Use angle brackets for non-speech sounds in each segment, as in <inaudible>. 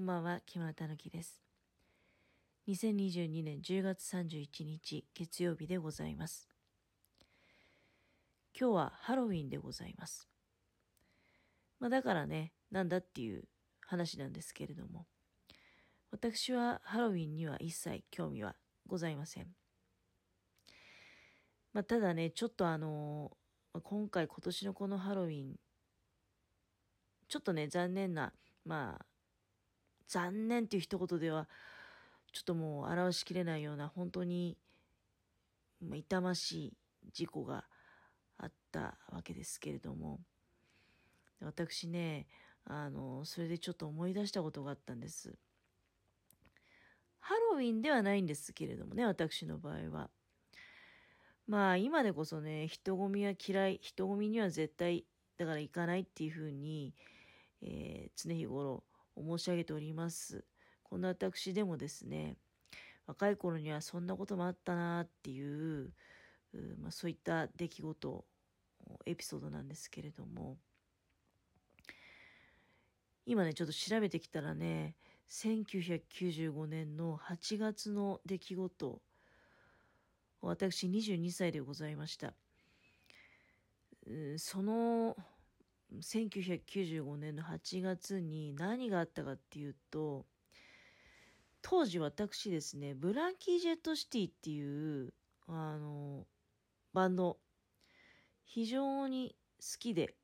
こんばんは、木村たぬきです。2022年10月31日月曜日でございます。今日はハロウィンでございます。まあだからね、なんだっていう話なんですけれども、私はハロウィンには一切興味はございません。まあただね、ちょっとあの今回今年のこのハロウィン、ちょっとね、残念な、まあ、残念っていう一言では、ちょっともう表しきれないような、本当に、痛ましい事故があったわけですけれども、私ね、あの、それでちょっと思い出したことがあったんです。ハロウィンではないんですけれどもね、私の場合は。まあ今でこそね、人混みは嫌い、人混みには絶対だから行かないっていうふうに、えー、常日頃申し上げております。こんな私でもですね、若い頃にはそんなこともあったなっていう、まあ、そういった出来事、エピソードなんですけれども、今ね、ちょっと調べてきたらね、1995年の8月の出来事、私22歳でございました。その1995年の8月に何があったかっていうと当時私ですねブランキー・ジェット・シティっていうあのバンド非常に好きで、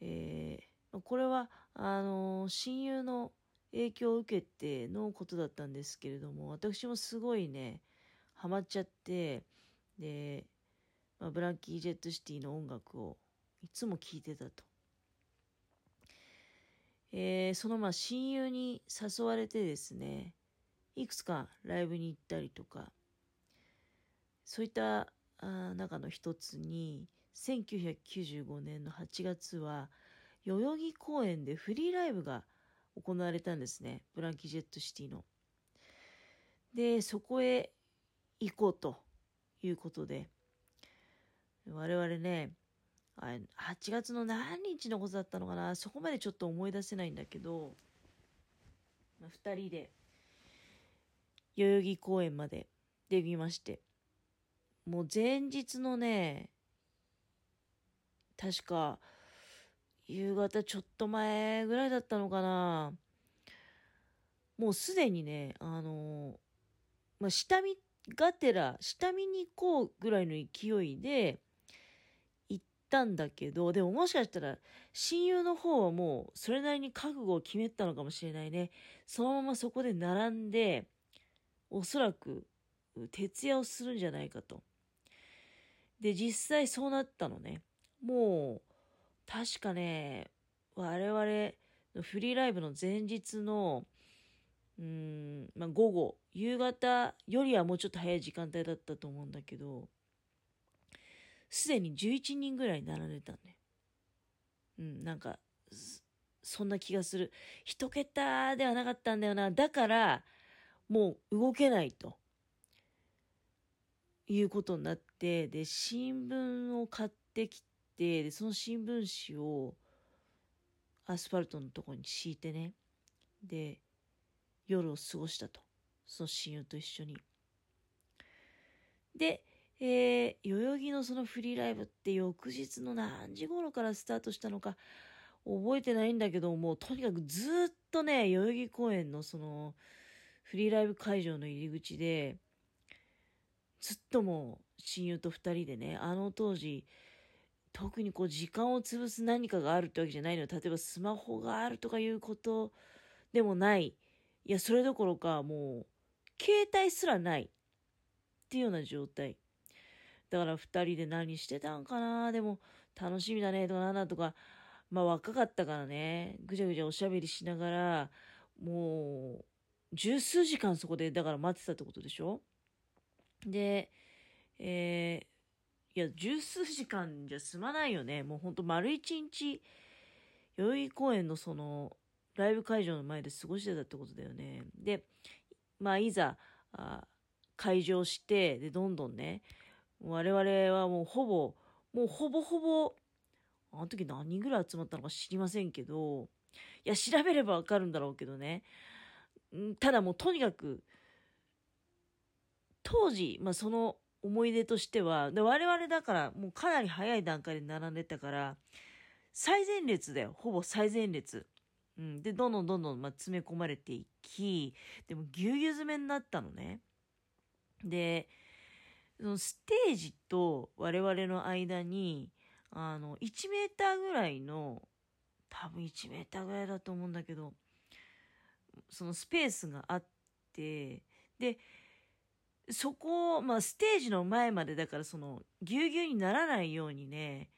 えー、これはあの親友の影響を受けてのことだったんですけれども私もすごいねハマっちゃってで、まあ、ブランキー・ジェット・シティの音楽をいつも聞いてたと。えー、そのまあ親友に誘われてですね、いくつかライブに行ったりとか、そういったあ中の一つに、1995年の8月は、代々木公園でフリーライブが行われたんですね。ブランキ・ジェット・シティの。で、そこへ行こうということで、我々ね、8月の何日のことだったのかな？そこまでちょっと思い出せないんだけど、まあ、2人で代々木公園まで出きまして。もう前日のね確か夕方ちょっと前ぐらいだったのかな？もうすでにねあのまあ下見がてら下見に行こうぐらいの勢いでたんだけど、でももしかしたら親友の方はもうそれなりに覚悟を決めたのかもしれないね。そのままそこで並んで、おそらく徹夜をするんじゃないかと。で、実際そうなったのね。もう、確かね、我々のフリーライブの前日の、うん、まあ、午後、夕方よりはもうちょっと早い時間帯だったと思うんだけど、すでに11人ぐらい並んでたんだよ。うん、なんか、そんな気がする。一桁ではなかったんだよな。だから、もう動けないと。いうことになって、で、新聞を買ってきて、で、その新聞紙をアスファルトのとこに敷いてね。で、夜を過ごしたと。その親友と一緒に。で、えー、代々木のそのフリーライブって翌日の何時頃からスタートしたのか覚えてないんだけどもとにかくずっとね代々木公園のそのフリーライブ会場の入り口でずっともう親友と2人でねあの当時特にこう時間を潰す何かがあるってわけじゃないのよ。例えばスマホがあるとかいうことでもない。いやそれどころかもう携帯すらない。っていうような状態。だから2人で何してたんかな？でも楽しみだね。とかなんだとか、まあ若かったからね、ぐちゃぐちゃおしゃべりしながら、もう、十数時間そこで、だから待ってたってことでしょ？で、えー、いや、十数時間じゃ済まないよね。もうほんと丸一日、代々木公園のその、ライブ会場の前で過ごしてたってことだよね。で、まあ、いざ、あ会場して、で、どんどんね、我々はもうほぼ、もうほぼほぼ、あの時何人ぐらい集まったのか知りませんけど、いや、調べればわかるんだろうけどね。ただもうとにかく、当時、まあ、その思い出としては、で我々だからもうかなり早い段階で並んでたから、最前列だよ。ほぼ最前列。うん。で、どんどんどんどん、まあ詰め込まれていき、でもぎゅうぎゅう詰めになったのね。で、そのステージと我々の間に、あの、1メーターぐらいの、多分1メーターぐらいだと思うんだけど、そのスペースがあって、で、そこを、まあ、ステージの前までだから、その、ぎゅうぎゅうにならないようにね、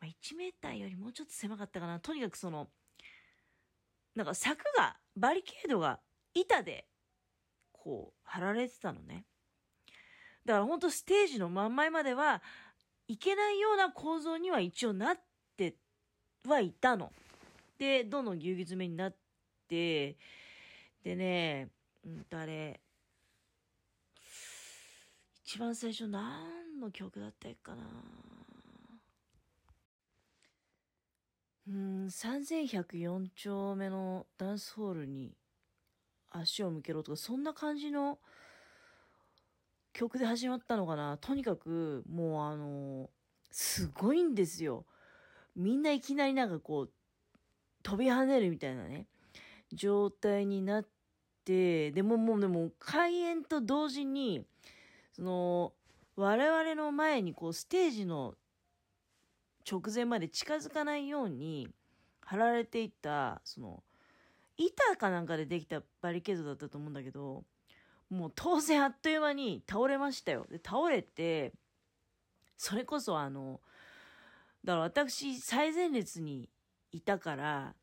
まあ、1メーターよりもうちょっと狭かったかな。とにかくその、なんか柵が、バリケードが板で、こう、貼られてたのね。だから本当ステージの真ん前までは、いけないような構造には一応なってはいたの。で、どんどんぎゅうぎゅう詰めになって、でね、うんとあれ、一番最初何の曲だったかなうん、3104丁目のダンスホールに足を向けろとか、そんな感じの曲で始まったのかな。とにかく、もうあの、すごいんですよ。みんないきなりなんかこう、飛び跳ねるみたいなね、状態になって、でももうでも開演と同時に、その、我々の前にこうステージの直前まで近づかないように貼られていた、その、板かなんかでできたバリケードだったと思うんだけど、もう当然あっという間に倒れましたよ。で、倒れて、それこそあの、だから私最前列にいたから、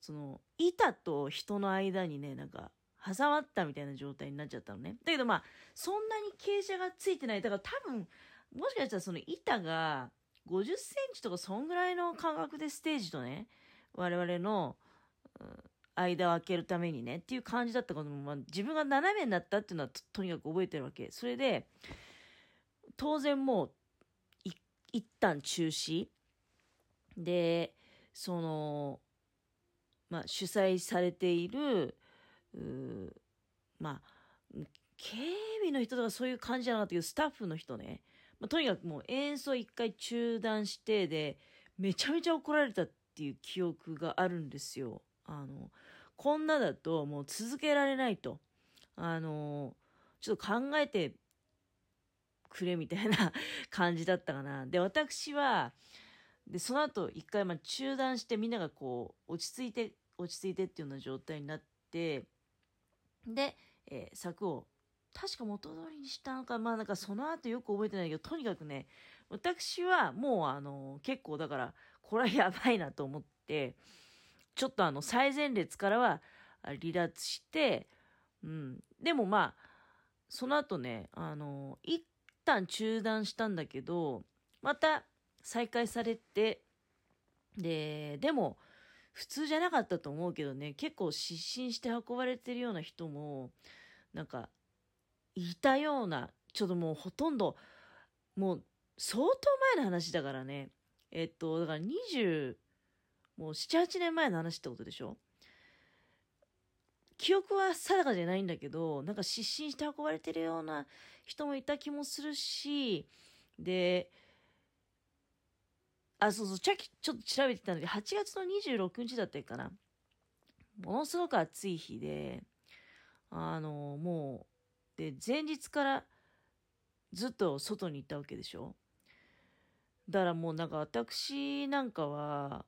その、板と人の間にね、なんか、挟まったみたいな状態になっちゃったのね。だけどまあ、そんなに傾斜がついてない。だから多分、もしかしたらその板が50センチとかそんぐらいの感覚でステージとね、我々の、間を空けるためにねっていう感じだったことも、まあ、自分が斜めになったっていうのはとにかく覚えてるわけ。それで、当然もう、一旦中止。で、その、まあ、主催されている、まあ、警備の人とかそういう感じじゃなかったけど、スタッフの人ね、まあ、とにかくもう演奏一回中断してで、めちゃめちゃ怒られたっていう記憶があるんですよ。あの、こんなだともう続けられないと。あの、ちょっと考えてくれみたいな <laughs> 感じだったかな。で、私は、で、その後一回まあ中断してみんながこう、落ち着いて、落ち着いてっていうような状態になって、で、えー、柵を確か元通りにしたのか、まあなんかその後よく覚えてないけど、とにかくね、私はもうあの、結構だから、これはやばいなと思って、ちょっとあの、最前列からは離脱して、うん。でもまあ、その後ね、あの、一旦中断したんだけど、また再開されて、で、でも、普通じゃなかったと思うけどね、結構失神して運ばれてるような人も、なんか、いたような、ちょっともうほとんど、もう相当前の話だからね。えっと、だから20、もう7、8年前の話ってことでしょ？記憶は定かじゃないんだけど、なんか失神して運ばれてるような人もいた気もするし、で、あ、そうそう、ちょっと調べてたんだけど、8月の26日だったかな。ものすごく暑い日で、あの、もう、で、前日からずっと外に行ったわけでしょ？だからもうなんか私なんかは、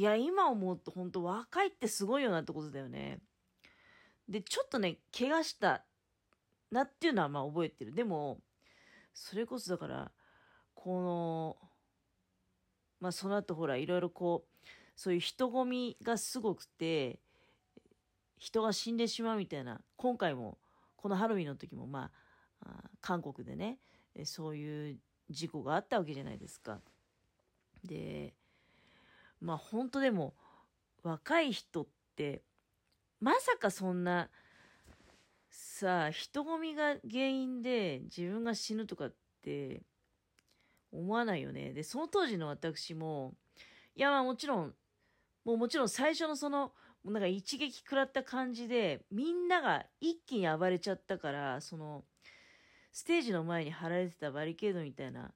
いや、今思うと本当若いってすごいよなってことだよね。で、ちょっとね、怪我したなっていうのはまあ覚えてる。でも、それこそだから、この、まあその後ほら、いろいろこう、そういう人混みがすごくて、人が死んでしまうみたいな、今回も、このハロウィンの時もまあ、あ韓国でね、そういう事故があったわけじゃないですか。で、まあ本当でも、若い人って、まさかそんな、さあ、人混みが原因で自分が死ぬとかって思わないよね。で、その当時の私も、いやまあもちろん、もうもちろん最初のその、なんか一撃食らった感じで、みんなが一気に暴れちゃったから、その、ステージの前に貼られてたバリケードみたいな、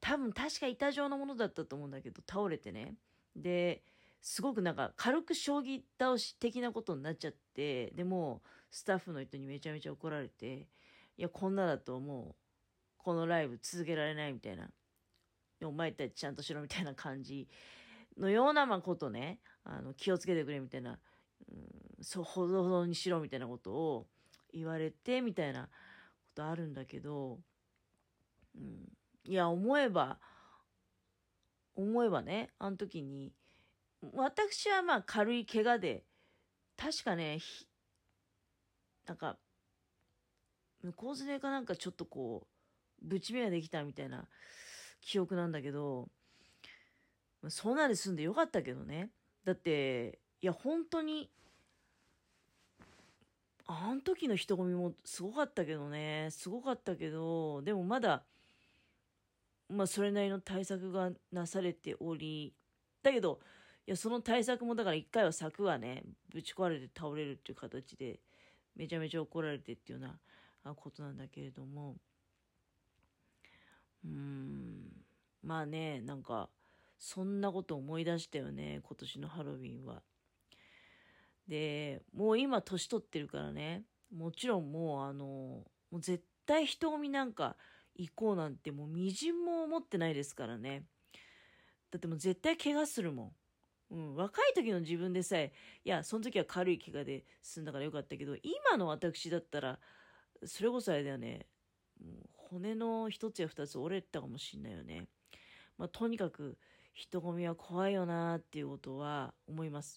多分確か板状のものだったと思うんだけど、倒れてね。で、すごくなんか軽く将棋倒し的なことになっちゃって、でもスタッフの人にめちゃめちゃ怒られて、いや、こんなだともう、このライブ続けられないみたいな。お前たちちゃんとしろみたいな感じのようなまことね、あの気をつけてくれみたいな、うん、そう、ほどほどにしろみたいなことを言われてみたいなことあるんだけど、うん、いや、思えば、思えばね、あの時に、私はまあ軽い怪我で、確かね、なんか、向こうずれかなんかちょっとこう、ぶち目ができたみたいな記憶なんだけど、そんなで済んでよかったけどね。だって、いや、本当に、あの時の人混みもすごかったけどね、すごかったけど、でもまだ、まあ、それなりの対策がなされており、だけど、いや、その対策もだから一回は柵がね、ぶち壊れて倒れるっていう形で、めちゃめちゃ怒られてっていうようなことなんだけれども、うーん、まあね、なんか、そんなこと思い出したよね、今年のハロウィンは。で、もう今年取ってるからね、もちろんもうあの、もう絶対人混みなんか行こうなんてもうみじんも思ってないですからね。だってもう絶対怪我するもん。うん、若い時の自分でさえ、いや、その時は軽い怪我で済んだからよかったけど、今の私だったら、それこそあれだよね、骨の一つや二つ折れたかもしんないよね。まあ、とにかく、人混みは怖いよなっていうことは思います。